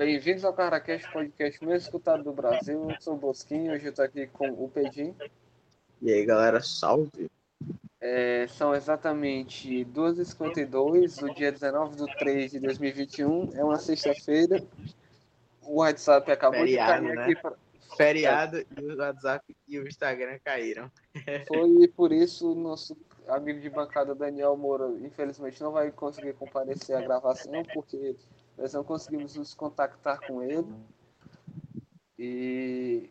Bem-vindos ao CaraCast, podcast mais escutado do Brasil. Eu sou o Bosquinho, hoje eu tô aqui com o Pedim. E aí, galera, salve! É, são exatamente 2h52 do dia 19 de 3 de 2021. É uma sexta-feira. O WhatsApp acabou Feriado, de cair né? aqui. Feriado e o WhatsApp e o Instagram caíram. Foi por isso o nosso amigo de bancada Daniel Moura, infelizmente, não vai conseguir comparecer à gravação, porque nós não conseguimos nos contactar com ele. E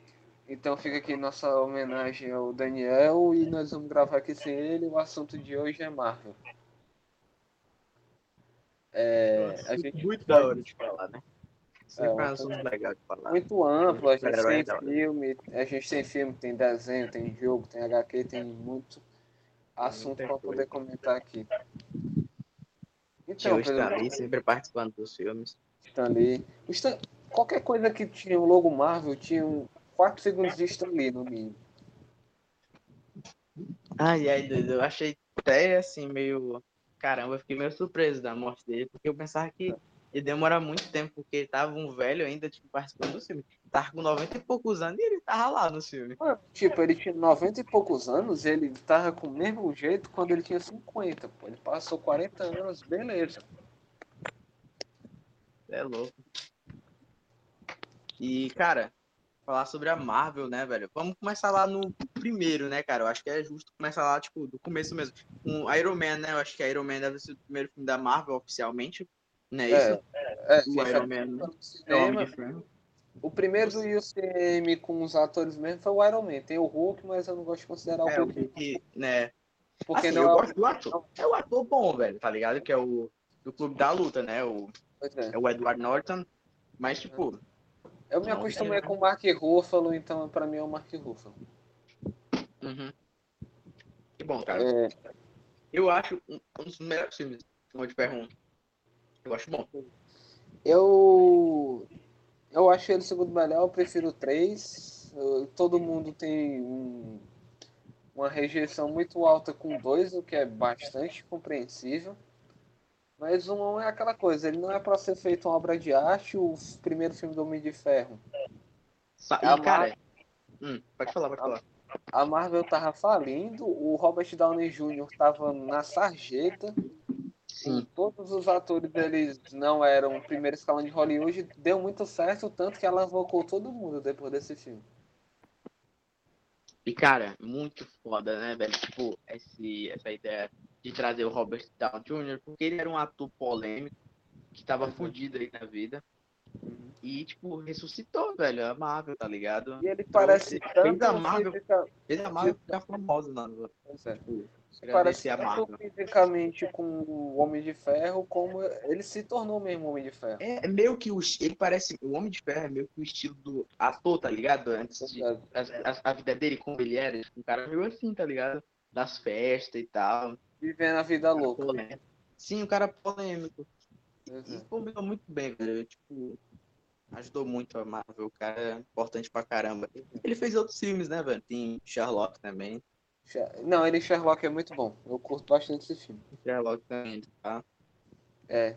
então fica aqui nossa homenagem ao Daniel e nós vamos gravar aqui sem ele. O assunto de hoje é Marvel. É, a gente Muito da hora de falar, né? Sempre É, é um assunto legal de falar. muito amplo, a gente tem hora. filme, a gente tem filme, tem desenho, tem jogo, tem HQ, tem muito assunto para poder comentar aqui. Então, o Pedro, Stanley sempre participando dos filmes. Stanley. Stan- Qualquer coisa que tinha o logo Marvel tinha um 4 segundos de Stanley no mínimo. Ai, ai, doido, eu achei até assim, meio. Caramba, eu fiquei meio surpreso da morte dele, porque eu pensava que ia demorar muito tempo, porque ele tava um velho ainda, tipo, participando do filme. Tava com 90 e poucos anos e ele tava lá no filme. Tipo, ele tinha 90 e poucos anos, ele tava com o mesmo jeito quando ele tinha 50, pô. Ele passou 40 anos, beleza. É louco. E, cara, falar sobre a Marvel, né, velho? Vamos começar lá no primeiro, né, cara? Eu acho que é justo começar lá, tipo, do começo mesmo. Com Iron Man, né? Eu acho que Iron Man deve ser o primeiro filme da Marvel oficialmente. Não é isso? É, O gente, Iron Man, né? no É o Homem cinema, de Ferro. O primeiro do UCM com os atores mesmo foi o Iron Man. Tem o Hulk, mas eu não gosto de considerar o É, o Hulk, que, né? porque assim, não eu é o... gosto do ator. É o ator bom, velho, tá ligado? Que é o do Clube da Luta, né? O, é. é o Edward Norton. Mas, tipo, Eu me acostumei com o Mark Ruffalo, então pra mim é o Mark Ruffalo. uhum. que bom, cara. É, Eu acho um, um dos melhores filmes de Ferro 1. Eu acho bom. eu eu acho ele o segundo melhor, eu prefiro o 3. Eu- Todo mundo tem um- uma rejeição muito alta com 2, o que é bastante compreensível. Mas o 1 é aquela coisa, ele não é pra ser feito uma obra de arte, o primeiro filme do Homem de Ferro. Sa- A cara, hum, pode falar, pode falar. A Marvel tava falindo, o Robert Downey Jr. tava na sarjeta, Sim. todos os atores deles não eram primeiro escalão de Hollywood, deu muito certo, tanto que alavancou todo mundo depois desse filme. E, cara, muito foda, né, velho? Tipo, esse, essa ideia de trazer o Robert Downey Jr., porque ele era um ator polêmico, que tava Uhum. fudido aí na vida. E, tipo, ressuscitou, velho, a Marvel, tá ligado? E ele parece Fez tanto a Marvel- fisica- Ele a Marvel ficar famosa, é, Tipo, agradecer a tanto fisicamente com o Homem de Ferro, como ele se tornou mesmo Homem de Ferro. É meio que o. Ele parece. O Homem de Ferro é meio que o estilo do ator, tá ligado? Antes de. A, a- a vida dele, como ele era. tipo, Um cara meio assim, tá ligado? Das festas e tal. Vivendo a vida louca. Polêmico. Sim, um cara polêmico. Pois E é. combinou muito bem, velho. Tipo, ajudou muito a Marvel. O cara é importante pra caramba. Ele fez outros filmes, né, velho? Tem Sherlock também. Não, ele em Sherlock é muito bom. Eu curto bastante esse filme. Sherlock também, tá? É.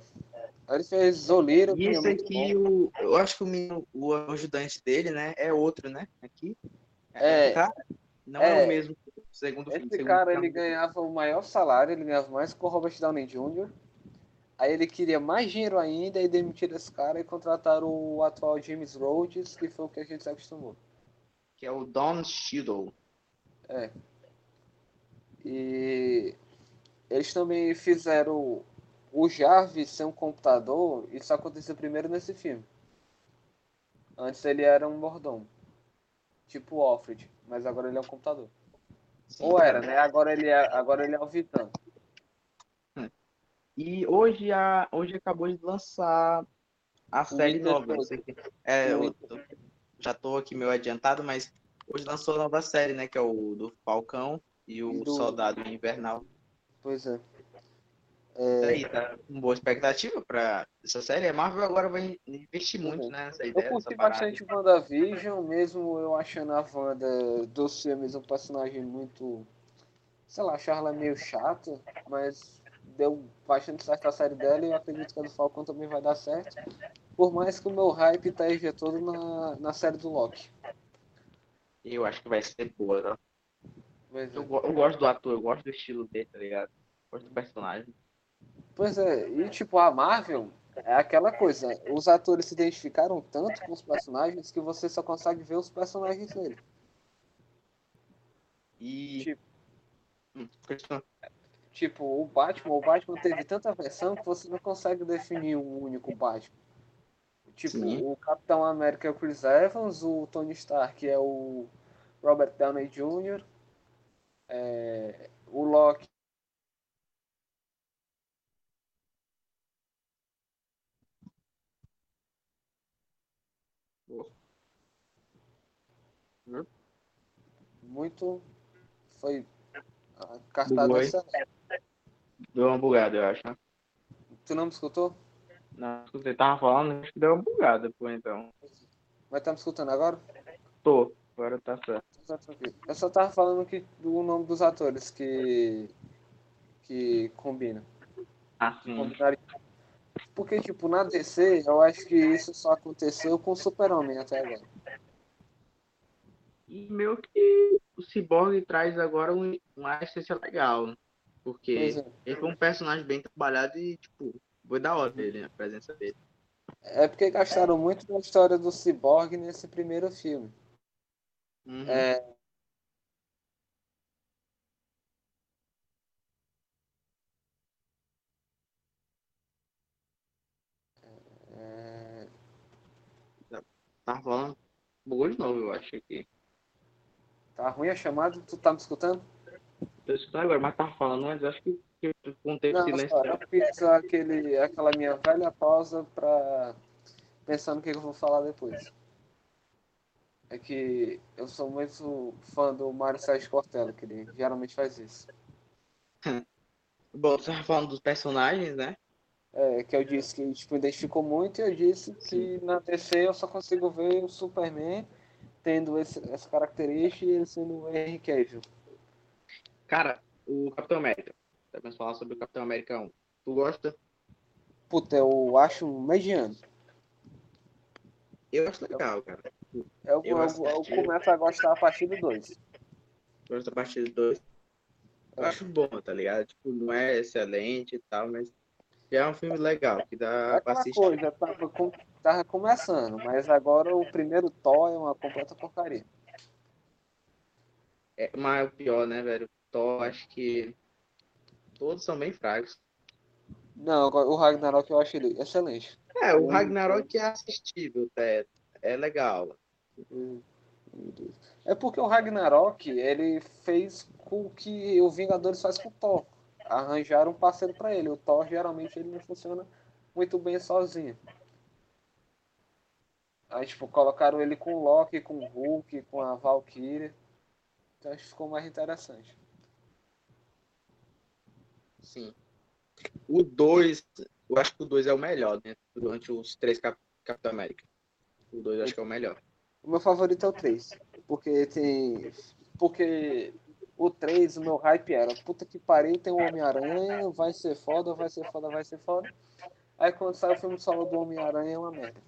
Ele fez Zoliro, E é esse muito aqui, bom. o, eu acho que o, menino, o ajudante dele, né, é outro, né? Aqui. É. Cara, não é, É. o mesmo segundo filme. Esse segundo cara, filme. ele ganhava o maior salário, ele ganhava mais que o Robert Downey Jr. Aí ele queria mais dinheiro ainda e demitiram esse cara e contrataram o atual James Rhodes, que foi o que a gente se acostumou. Que é o Don Cheadle. E eles também fizeram o Jarvis ser um computador, isso aconteceu primeiro nesse filme. Antes ele era um mordomo. Tipo o Alfred, mas agora ele é um computador. Sim, Ou era, né? Agora ele é, agora ele é o Vitan. E hoje, a, hoje acabou de lançar a série nova. É, eu, eu já tô aqui meio adiantado, mas hoje lançou a nova série, né? Que é o do Falcão e o E do- Soldado Invernal. Pois é. Isso aí, tá com boa expectativa pra essa série. A Marvel agora vai investir muito, Uhum. né, nessa Eu ideia, curti nessa parada. bastante WandaVision, mesmo eu achando a Wanda dos filmes um personagem muito. Sei lá, achava ela meio chata, mas deu bastante certo a série dela e eu acredito que a do Falcão também vai dar certo. Por mais que o meu hype esteja todo na, na série do Loki. Eu acho que vai ser boa, tá? Pois Eu, é. go- eu gosto do ator, eu gosto do estilo dele, tá ligado? Eu gosto do personagem. Pois é, e tipo, a Marvel é aquela coisa, os atores se identificaram tanto com os personagens que você só consegue ver os personagens dele. E. Tipo. Hum. Tipo, o Batman, o Batman teve tanta versão que você não consegue definir um único Batman. Tipo, Sim. o Capitão América é o Chris Evans, o Tony Stark é o Robert Downey Jr., é, o Loki muito foi cartado excelente. Deu uma bugada, eu acho, né? Tu não me escutou? Não, você tava falando, acho que deu uma bugada, pô, então. Mas tá me escutando agora? Tô, agora tá certo. Tá. Eu só tava falando que do nome dos atores que que combinam. Assim, Combinaria. Porque, tipo, na DC, eu acho que isso só aconteceu com o Super-Homem até agora. E meio que o Cyborg traz agora um, uma essência legal. né? Porque é. ele foi um personagem bem trabalhado e, tipo, foi da hora dele, né? A presença dele. É porque gastaram muito da história do Cyborg nesse primeiro filme. Uhum. É, é, Tava falando. Bugou de novo, eu acho aqui. tá ruim a chamada? Tu tá me escutando? Tô escutando agora, mas tava falando, mas acho que eu contei Não, silêncio. só, eu fiz aquele, aquela minha velha pausa pra pensando o que eu vou falar depois. É que eu sou muito fã do Mário Sérgio Cortella, que ele geralmente faz isso. Bom, você tava falando dos personagens, né? É, que eu disse que tipo, identificou muito e eu disse que na DC eu só consigo ver o Superman tendo esse, essa característica e ele sendo o Henry Cavill. Cara, o Capitão América. Vamos falar sobre o Capitão América 1. Tu gosta? Puta, eu acho mediano. Eu acho legal, cara. Eu, Eu eu, assisti. eu começo a gostar a partir do 2. Gosto da partida 2. Eu acho bom, tá ligado? Tipo, não é excelente e tal, mas já é um filme legal, que É dá pra aquela assistir. coisa, tava, com- tava começando, mas agora o primeiro Thor é uma completa porcaria. É, mas o pior, né, velho? Thor, acho que todos são bem fracos. Não, o Ragnarok eu acho ele excelente. É, o. Ragnarok é assistível, é, é legal. É porque o Ragnarok, ele fez com que o Vingadores faz com o Thor. Arranjaram um parceiro pra ele. O Thor, geralmente, ele não funciona muito bem sozinho. Aí, tipo, colocaram ele com o Loki, com o Hulk, com a Valkyria. Então, acho que ficou mais interessante. Sim. O 2, eu acho que o 2 é o melhor, né? Durante os três Cap Capitão América. O 2 eu acho que é o melhor. O meu favorito é o 3. Porque tem. Porque o 3, o meu hype era, puta que pariu, tem o Homem-Aranha, vai ser foda, vai ser foda, vai ser foda. Aí quando sai o filme solo do Homem-Aranha é uma merda.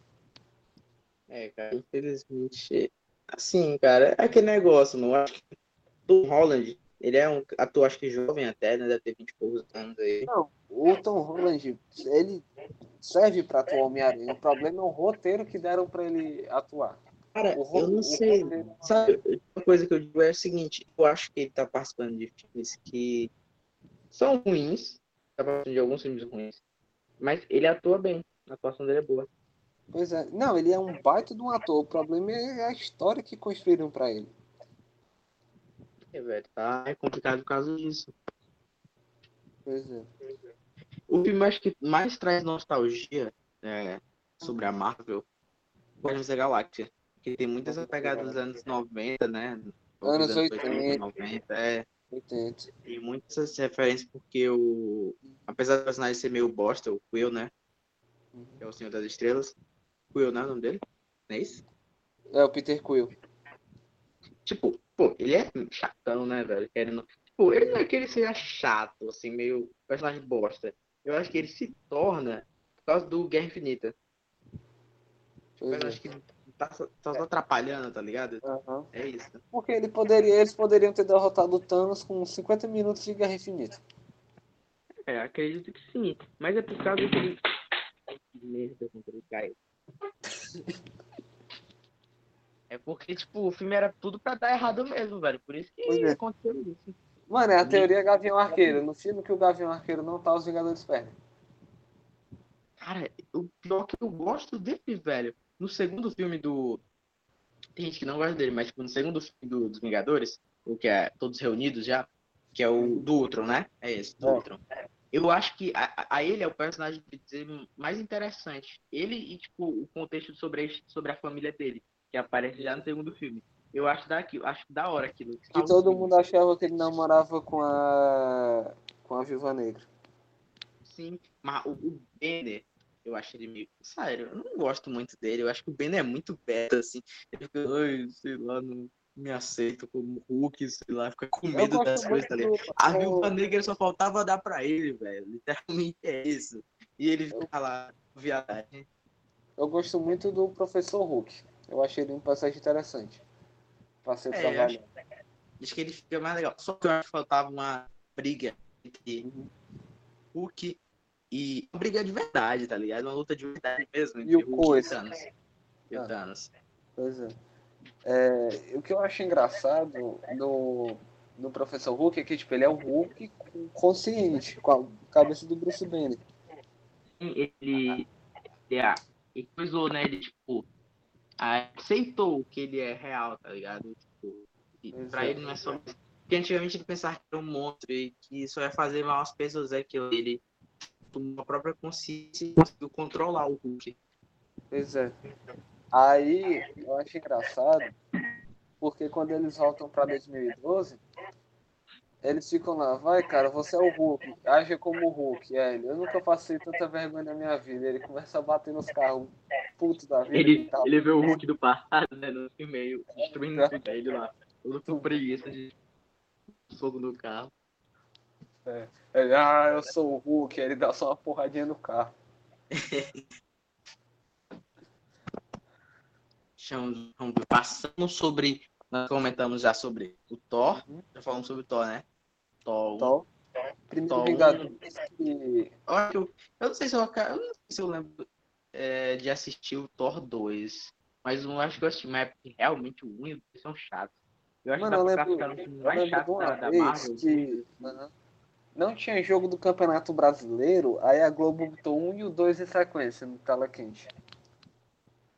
É, cara, infelizmente. Assim, cara, é aquele negócio, não acho que Tom Holland, ele é um ator, acho que jovem até, né? Deve ter 20 e poucos anos aí. Não, o Tom Holland, ele serve pra atuar Homem-Aranha. O problema é o roteiro que deram pra ele atuar. Cara, eu não sei. Sabe, uma coisa que eu digo é o seguinte, eu acho que ele tá participando de filmes que são ruins, tá participando de alguns filmes ruins, mas ele atua bem, a atuação dele é boa. Pois é. Não, ele é um baita de um ator. O problema é a história que construíram pra ele. É, velho, tá é complicado por causa disso. Pois é. O filme acho que mais traz nostalgia é, sobre a Marvel, Guardiões da Galáxia, que tem muitas pegadas dos anos 90, né? Anos 80, 80. 90, é. 80. Tem muitas referências porque o. Apesar do personagem ser meio bosta, o Quill, né? Que é o Senhor das Estrelas. Quill, né? O nome dele? Não é isso? É o Peter Quill. Tipo, pô, ele é chatão, né, velho? Querendo. Tipo, ele não é que ele seja chato, assim, meio personagem bosta. Eu acho que ele se torna por causa do Guerra Infinita. Mas é. acho que tá só, tá só atrapalhando, tá ligado? Aham. É isso. Porque ele poderia, eles poderiam ter derrotado o Thanos com 50 minutos de Guerra Infinita. É, acredito que sim. Mas é por causa que. Merda, contra o Caio. É porque, tipo, o filme era tudo pra dar errado mesmo, velho. Por isso que é. aconteceu isso. Mano, é a teoria Gavião Arqueiro. No filme que o Gavião Arqueiro não tá, os Vingadores perdem. Cara, o pior que eu gosto dele, velho. No segundo filme do. Tem gente que não gosta dele, mas tipo, no segundo filme do- dos Vingadores, o que é Todos Reunidos já, que é o do Ultron, né? É esse, do É. Ultron. Eu acho que a, a- ele é o personagem mais interessante. Ele e, tipo, o contexto sobre, a- sobre a família dele, que aparece já no segundo filme. Eu acho, daqui, acho da hora aquilo. Que todo mundo achava que ele namorava com a. com a Viúva Negra. Sim, mas o, o Banner, eu acho ele meio. Sério, eu não gosto muito dele. Eu acho que o Banner é muito beta, assim. Ele fica, ai, sei lá, não me aceito como Hulk, sei lá, fica com medo das coisas, muito tá ligado? A Viúva Negra só faltava dar pra ele, velho. Literalmente é isso. E ele fica lá, viadagem. Eu gosto muito do Professor Hulk. Eu achei ele um personagem interessante. Pra ser É, trabalhado. Acho que ele fica mais legal. Só que eu acho que faltava uma briga entre Uhum. Hulk e. Uma briga de verdade, tá ligado? Uma luta de verdade mesmo. E o e Coisa? Thanos. E o Ah. Thanos. Pois é. É, O que eu acho engraçado no, no Professor Hulk é que tipo, ele é o Hulk consciente, com a cabeça do Bruce Banner. ele, ele, é- ele coisou, né? Ele, tipo, aceitou que ele é real, tá ligado? Tipo, pra Exato. ele não é só. Porque antigamente ele pensava que era um monstro e que isso ia fazer mal às pessoas, é que ele a própria consciência e conseguiu controlar o Hulk. Pois é. Aí eu acho engraçado, porque quando eles voltam pra 2012, eles ficam lá, vai cara, você é o Hulk, age como o Hulk. É, ele, eu nunca passei tanta vergonha na minha vida. Ele começa a bater nos carros puto da vida. Ele, e tal. ele vê o Hulk do passado, né? No filme meio destruindo É. tudo ele lá. Todo com preguiça de fogo no carro. Ele, ah, eu sou o Hulk, ele dá só uma porradinha no carro. Passando sobre. Nós comentamos já sobre o Thor. Já falamos sobre o Thor, né? Thor. Thor. Primeiro Thor. Vingador. que- Eu, não sei se eu, eu não sei se eu lembro é, de assistir o Thor 2. Mas eu acho que eu assisti uma época que realmente o 1 e o 2 são chatos. Eu acho Mano, que eu lembro, filme eu mais lembro de chato da, da Marvel. que Aham. Não tinha jogo do Campeonato Brasileiro, aí a Globo botou um e o dois em sequência no tela quente.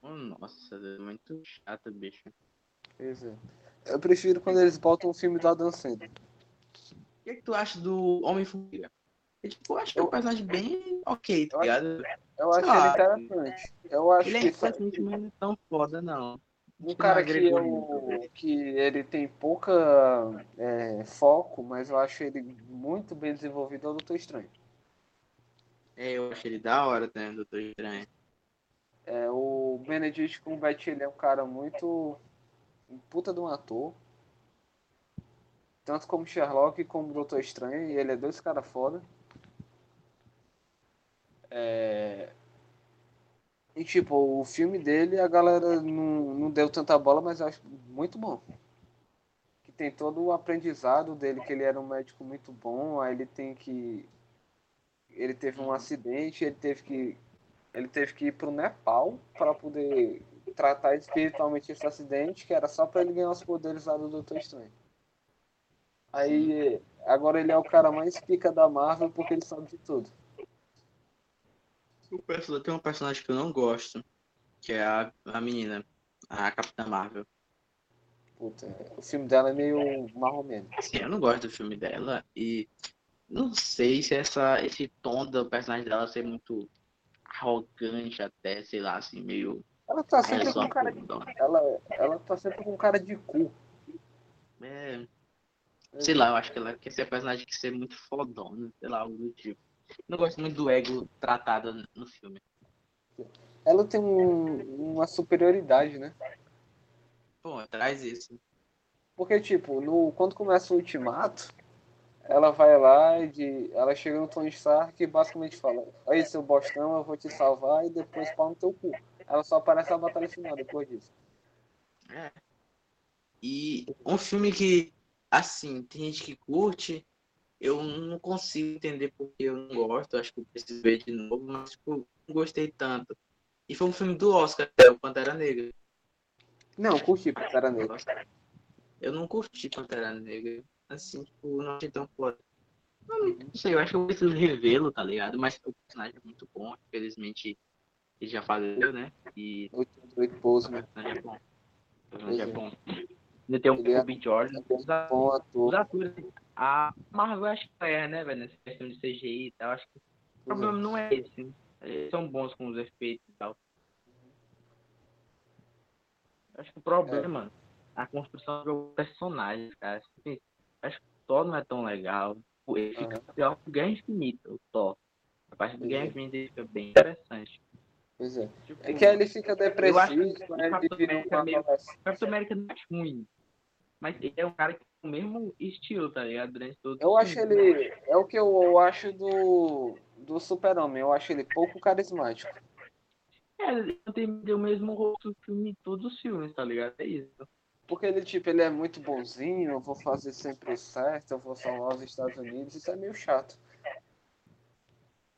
Oh, nossa, é muito chato, bicho. Pois é. Eu prefiro quando eles botam o filme do Adam Sandler. O que, que tu acha do Homem-Formiga? Eu, tipo, eu acho que é um personagem bem ok, tá Eu acho- ligado? Eu acho Ah, ele interessante. Eu acho Ele é que interessante, mas não é tão foda, não. Um que cara que, eu, que ele tem pouca é, foco, mas eu acho ele muito bem desenvolvido é o Doutor Estranho. É, eu acho ele da hora, né, Doutor Estranho. É, o Benedict Cumberbatch ele é um cara muito um puta de um ator. Tanto como Sherlock como Doutor Estranho, e ele é dois caras foda. É... E tipo, o filme dele a galera não, não deu tanta bola, mas eu acho muito bom. Que tem todo o aprendizado dele, que ele era um médico muito bom, aí ele tem que. Ele teve um acidente, ele teve que ele teve que ir pro Nepal para poder tratar espiritualmente esse acidente, que era só para ele ganhar os poderes lá do Doutor Estranho. Aí, agora ele é o cara mais pica da Marvel porque ele sabe de tudo. Perso- Tem um personagem que eu não gosto, que é a, a menina, a Capitã Marvel. Puta, o filme dela é meio marromeno. Assim, eu não gosto do filme dela e não sei se essa, esse tom do personagem dela ser muito arrogante até, sei lá, assim, meio. Ela tá É, sempre com cara de, ela, ela tá sempre com cara de cu. É, sei lá, eu acho que ela quer ser personagem que ser muito fodona, sei lá, algo do tipo. Não gosto muito do ego tratado no filme. Ela tem um- uma superioridade, né? Pô, traz isso. Porque, tipo, no, quando começa o ultimato, ela vai lá e de, ela chega no Tony Stark e basicamente fala, aí seu bostão, eu vou te salvar e depois pau no teu cu. ela só aparece na batalha final depois disso. É. E um filme que, assim, tem gente que curte, eu não consigo entender porque eu não gosto, acho que eu preciso ver de novo, mas tipo, não gostei tanto. E foi um filme do Oscar, é o Pantera Negra. Não, curti Pantera Negra. Eu não curti Pantera Negra. Assim, tipo, não achei tão foda. Não, não sei, eu acho que eu preciso revê-lo, tá ligado? Mas o personagem é muito bom, infelizmente ele já faleceu, né? E. Oito, oito pouso, o né? personagem é bom. O personagem é bom. Ainda tem um Ele é- Kobe Jordan. Os atores, a Marvel acho que é, né, velho, nessa questão de CGI e tal, acho que o problema não é esse. né? Eles são bons com os efeitos e tal. Acho que o problema é a construção do personagem, cara. Assim, Acho que o Thor não é tão legal. Ele fica pior que o Guerra Infinita, o Thor. A parte do Guerra é. Infinita ele fica bem interessante. Pois é. Tipo, É que ele fica depressivo, quando ele Capitão vira meio- o Capitão América não é ruim. Mas ele é um cara que tem o mesmo estilo, tá ligado? Durante todo Eu acho ele. É o que eu, eu acho do, do Super-Homem. Eu acho ele pouco carismático. É, ele não tem o mesmo rosto do filme em todos os filmes, tá ligado? É isso. Porque ele, tipo, ele é muito bonzinho, eu vou fazer sempre certo, eu vou salvar os Estados Unidos, isso é meio chato.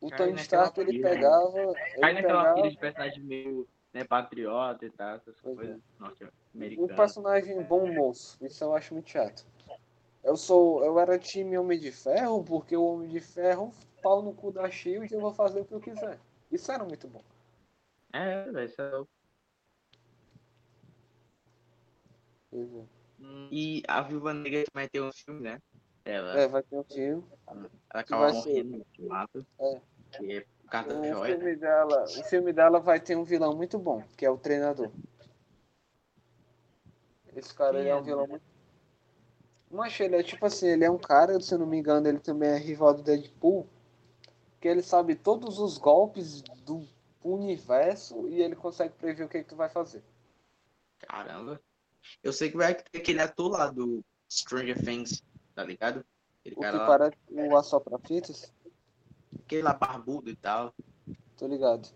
O Tony Stark, ele né? pegava. Cai Ele naquela pegava de personagem meio né, patriota e tal, essas Pois é. coisas um norte-americanas. personagem bom moço, isso eu acho muito chato. Eu sou. Eu era time Homem de Ferro, porque o Homem de Ferro, pau no cu da Shield, eu vou fazer o que eu quiser. Isso era muito bom. É, isso é é. E a Viúva Negra também tem um filme, né? Ela, É, vai ter um filme. ela vai acaba ser- morrendo no ultimato. É. Que é o Joia, né? filme, dela, o filme dela vai ter um vilão muito bom, que é o treinador. Esse cara ele é um é? vilão muito. Mas ele é tipo assim, ele é um cara, se eu não me engano, ele também é rival do Deadpool, que ele sabe todos os golpes do universo e ele consegue prever o que, que tu vai fazer. Caramba. Eu sei que vai ter aquele ator lá do Stranger Things, tá ligado? Aquele O que lá, parece o assopra-fitas, aquele lá barbudo e tal. tô ligado.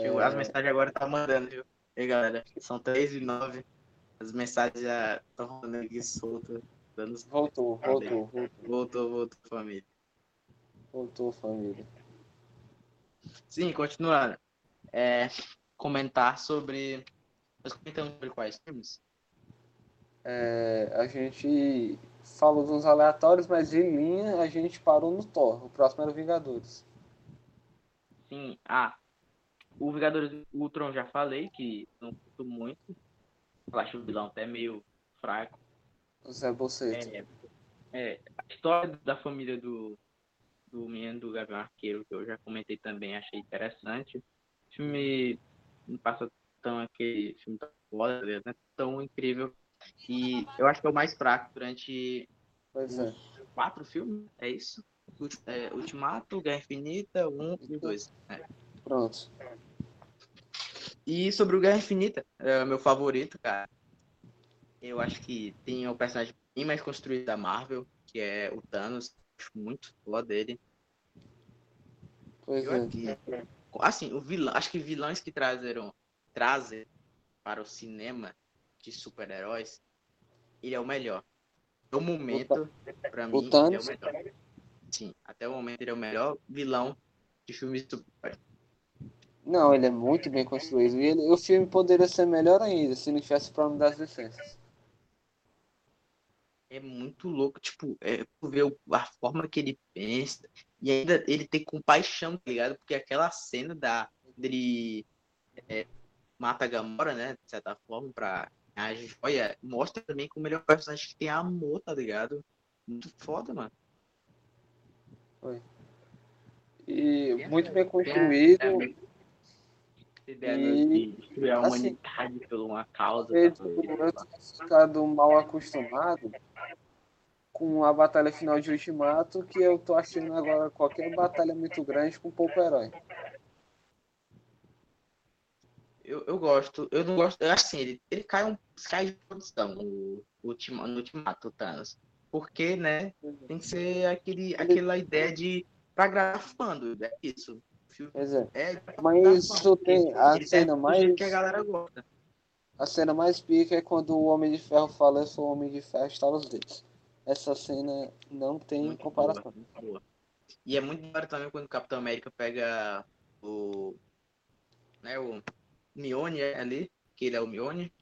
Chegou- As mensagens agora tá mandando, viu? E aí, galera, são 3 e 9. As mensagens já estão rolando aqui soltas. Dando... Voltou, voltou, voltou, Voltou, voltou, família. voltou, família. Sim, continuando. É, comentar sobre. Nós comentamos sobre quais filmes? É, a gente falou de uns aleatórios, mas em linha a gente parou no Thor. O próximo era o Vingadores. Sim. Ah, o Vingadores Ultron já falei que não curto muito. Eu acho o vilão até meio fraco. Zé Boceto. É, é, a história da família do, do menino do Gavião Arqueiro, que eu já comentei também, achei interessante. O filme não passa tão aquele filme tão foda, não é tão incrível. E eu acho que é o mais fraco durante Pois é. quatro filmes, é isso? É, Ultimato, Guerra Infinita, um e dois. né? Pronto. E sobre o Guerra Infinita, é o meu favorito, cara. Eu acho que tem o personagem bem mais construído da Marvel, que é o Thanos. Acho muito foda dele. Pois Eu é. assim, o vilão, acho que vilões que trazeram, trazem para o cinema de super-heróis, ele é o melhor. No momento, pra mim, ele é o melhor. Sim, até o momento ele é o melhor vilão de filmes de super Não, ele é muito bem construído. E ele- o filme poderia ser melhor ainda se não tivesse problema das licenças. é muito louco, tipo, é, o- a forma que ele pensa e ainda ele tem compaixão, tá ligado? Porque aquela cena da dele é, mata a Gamora, né, de certa forma, pra a joia, mostra também como ele é um personagem que tem amor, tá ligado? Muito foda, mano. E Tem muito bem construído. a- essa ideia E, de destruir a assim, humanidade por uma causa. Tá ficado mal acostumado com a batalha final de Ultimato, que eu tô achando agora qualquer batalha muito grande com pouco herói. Eu, eu gosto, eu não gosto, assim, ele, ele cai um cai de produção o, o ultima, no ultimato, Thanos. Porque, né, tem que ser aquele, aquela ideia de pra agradar fã, é isso. É. é. Mas tá tu tem a Ele cena mais. que a galera gosta. A cena mais pica é quando o Homem de Ferro fala eu sou o Homem de Ferro estala os dedos. Essa cena não tem Muito comparação. boa, boa. E é muito bom também quando o Capitão América pega o. Né, o Mione ali, que ele é o Mione.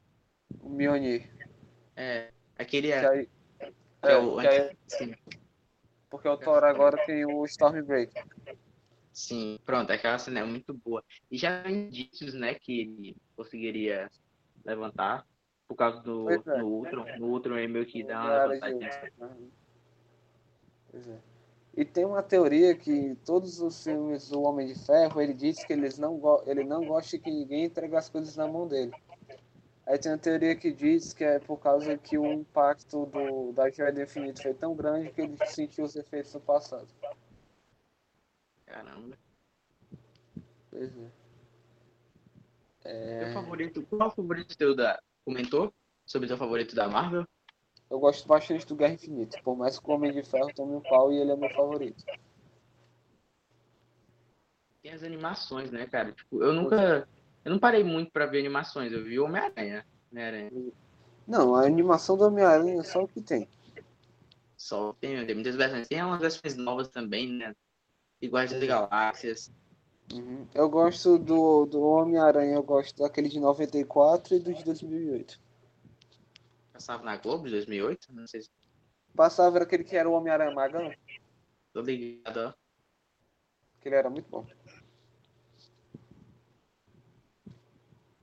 O Mjolnir. É. Aquele Que é. aí- é, é o aí- sim, porque o Thor agora tem o Stormbreaker. sim, pronto, aquela cena é muito boa. E já há indícios, né, que ele conseguiria levantar por causa do Pois é. no Ultron. No Ultron ele meio que dá uma levantadinha. Ultron. Uhum. Pois é. E tem uma teoria que todos os filmes do Homem de Ferro, ele diz que eles não ele não gosta que ninguém entregue as coisas na mão dele. Aí tem uma teoria que diz que é por causa que o impacto do, da Joia do Infinito foi tão grande que ele sentiu os efeitos no passado. Caramba. Pois é. Teu É, favorito, qual o favorito teu da. Comentou sobre teu favorito da Marvel? Eu gosto bastante do Guerra Infinita, por mais que o Homem de Ferro tome um pau e ele é meu favorito. Tem as animações, né, cara? Tipo, eu nunca. Eu não parei muito pra ver animações, eu vi Homem-Aranha. Homem-Aranha. Não, a animação do Homem-Aranha é só o que tem. Só tem, tem muitas versões. Tem umas versões novas também, né? Iguais das Galáxias. Uhum. Eu gosto do, do Homem-Aranha, eu gosto daquele de 94 e do de 2008. Passava na Globo de 2008? Não sei se Passava era aquele que era o Homem-Aranha Magão, tô ligado, ó. que ele era muito bom.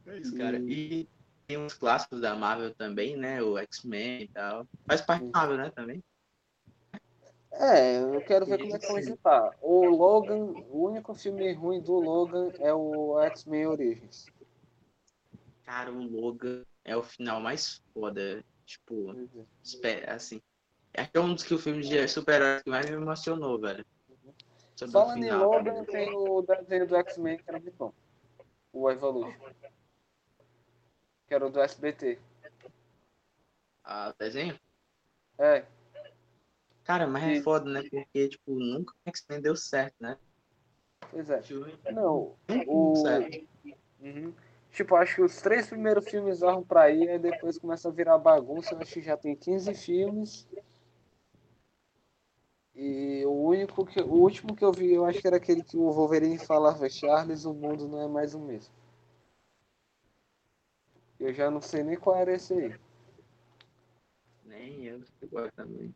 É isso, cara. E tem uns clássicos da Marvel também, né? O X-Men e tal. Faz parte da Marvel, né? Também. É, eu quero ver como é que vão juntar. O Logan, o único filme ruim do Logan é o X-Men Origins. Cara, o Logan é o final mais foda. Tipo, espera, assim. Acho que é um dos que o filme de super-heróis que mais me emocionou, velho. Sobre o Falando em final. Logan, tem o desenho do X-Men que era muito bom. O Evolution. Que era o do SBT. Ah, o desenho? É, Cara, mas é Sim. foda, né? Porque, tipo, nunca o X-Men deu certo, né? pois é. Não, o-. Uhum. Tipo, acho que os três primeiros filmes vão pra ir, aí depois começa a virar bagunça. Acho que já tem 15 filmes. E o único que. O último que eu vi, eu acho que era aquele que o Wolverine falava, Charles, o mundo não é mais o mesmo. Eu já não sei nem qual era esse aí. Nem eu sei qual também.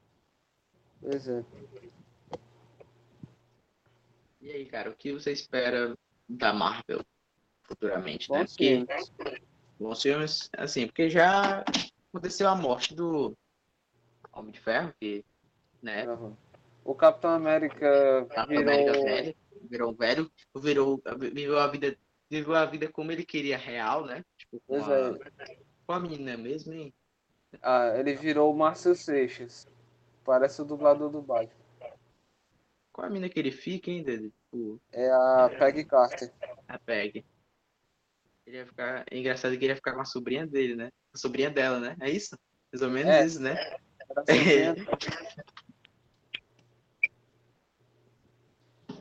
Pois é. E aí, cara, o que você espera da Marvel futuramente, né? Bons Porque bons filmes, assim, porque já aconteceu a morte do Homem de Ferro, que, né? Aham. O Capitão América Capitão virou. América velho, virou velho, virou, viveu a vida, viveu a vida como ele queria real, né? Tipo, com, a, é. com a menina mesmo, hein? Ah, ele virou o Márcio Seixas. Parece o dublador do Batman. Qual a menina que ele fica, hein, Dede? Tipo, É a Peggy Carter. a Peg. Ele ia ficar. É engraçado que ele ia ficar com a sobrinha dele, né? A sobrinha dela, né? É isso? Mais ou menos É. isso, né?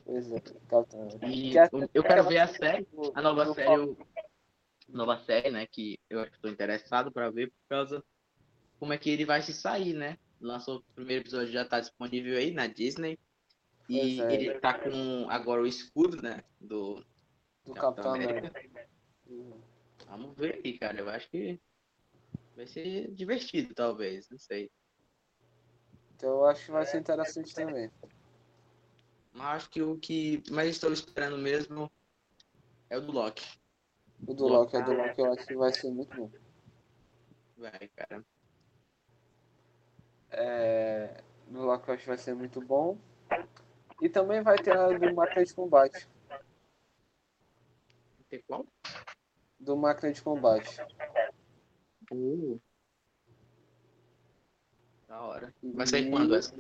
Pois é. E é- eu quero ver a série, a nova série, o- nova série, né? Que eu acho que tô interessado pra ver por causa como é que ele vai se sair, né? Lançou o primeiro episódio, já tá disponível aí na Disney. E é. ele tá com agora o escudo, né? Do do Capitão Capitão América. América. Vamos ver aí, cara. Eu acho que vai ser divertido, talvez. Não sei. Então eu acho que vai ser interessante também. Mas acho que o que mais estou esperando mesmo é o do Loki. O do Loki, o do Loki eu acho que vai ser muito bom. Vai, cara. É, do Loki eu acho que vai ser muito bom. E também vai ter a do de Combate. Tem qual? Do Máquina de Combate. Uh. Da hora. Vai sair E- quando essa?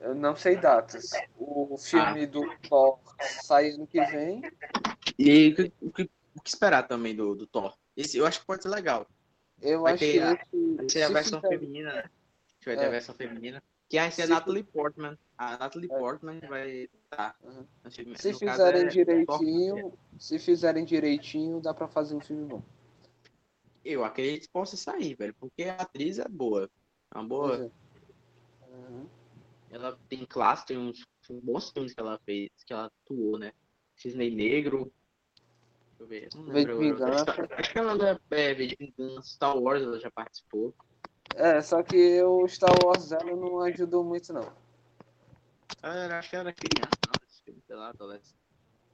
Eu não sei datas. O filme do Thor sai ano que vem. E o que, o que- o que esperar também do, do Thor? Esse eu acho que pode ser legal. Eu Vai acho ter que Vai ser a se versão fizer- feminina, né? Vai ter É. a versão feminina. Que a é a Natalie Portman. A Natalie É. Portman vai estar. Uhum. no filme. Se No caso, fizerem é direitinho, se fizerem direitinho, dá pra fazer um filme bom. Eu acredito que possa sair, velho, porque a atriz é boa. É uma boa. É. Uhum. Ela tem classe, tem uns bons filmes que ela fez, que ela atuou, né? Cisne Negro. Deixa eu ver. Não lembro. Vingança. Acho que ela é, é de Vingança, Star Wars ela já participou. É, só que o Star Wars dela não ajudou muito, não. Ah, acho que era criança, não, esse filme, sei lá, adolescente.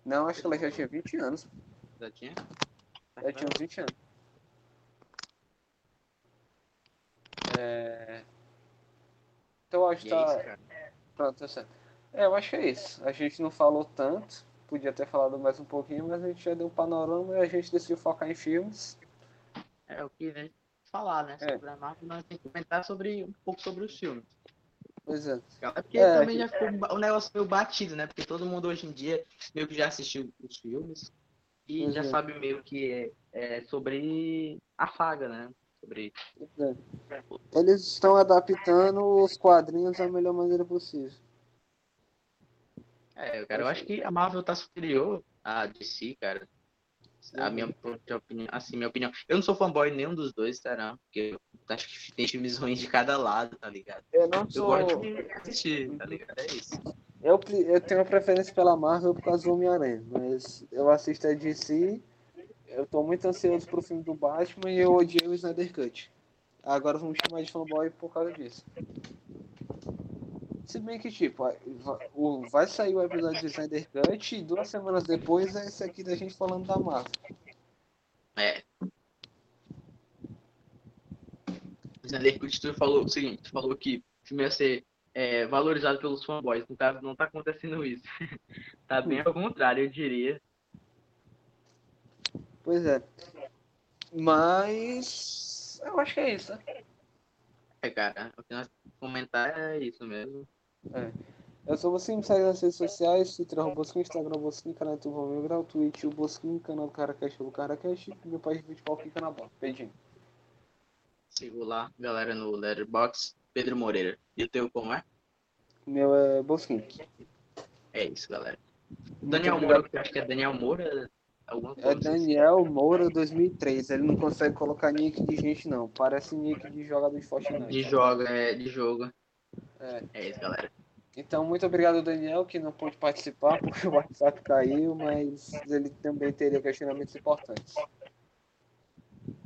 Não, acho que ela já tinha 20 anos. Já tinha? Já tinha uns 20 anos. É... Então eu acho que é tá. cara. Pronto, tá certo. É, eu acho que é isso. A gente não falou tanto. Podia ter falado mais um pouquinho, mas a gente já deu um panorama e a gente decidiu focar em filmes. É o que né, falar, né? É. Sobre a Marvel, nós temos que comentar sobre, um pouco sobre os filmes. Pois é. É porque É, também já ficou um negócio meio batido, né? Porque todo mundo hoje em dia meio que já assistiu os filmes e já é. sabe meio que é, é sobre a saga, né? Sobre. É. Eles estão adaptando os quadrinhos da melhor maneira possível. É, cara, eu acho que a Marvel tá superior à DC, cara. A minha própria opinião, assim, minha opinião. Eu não sou fanboy nenhum dos dois, será? Porque eu acho que tem filmes ruins de cada lado, tá ligado? Eu não Eu sou. gosto de assistir, tá ligado? É isso. Eu, eu tenho uma preferência pela Marvel por causa do Homem-Aranha, mas eu assisto a DC. Eu tô muito ansioso pro filme do Batman e eu odiei o Snyder Cut. Agora vamos chamar de fanboy por causa disso. Se bem que, tipo, vai sair o episódio de Snyder Cut e duas semanas depois é esse aqui da gente falando da Marvel. É. O Snyder Cut tu falou o seguinte, tu falou que o filme ia ser é, valorizado pelos fanboys. No caso, não tá acontecendo isso. tá bem ao contrário, eu diria. Pois é. Mas. Eu acho que é isso? É, cara, o que nós comentar é isso mesmo. Eu sou você, me segue nas redes sociais, Twitter, arroba Instagram, Bosquim, canal YouTube, Romeu Grau, Twitch, o canal do Caracast, o Caracast, e meu pai de futebol, fica na bola. Beijinho. Sigo lá, galera, no Letterboxd, Pedro Moreira. E o teu como é? Meu é Bosquim. É isso, galera. Muito Daniel obrigado. Moura, que eu acho que é Daniel Moura. É Daniel Moura 2003. Ele não consegue colocar nick de gente, não. Parece nick de jogador de Fortnite. De jogo, é, de jogo. É. É isso, galera. Então, muito obrigado, Daniel, que não pôde participar porque o WhatsApp caiu, mas ele também teria questionamentos importantes.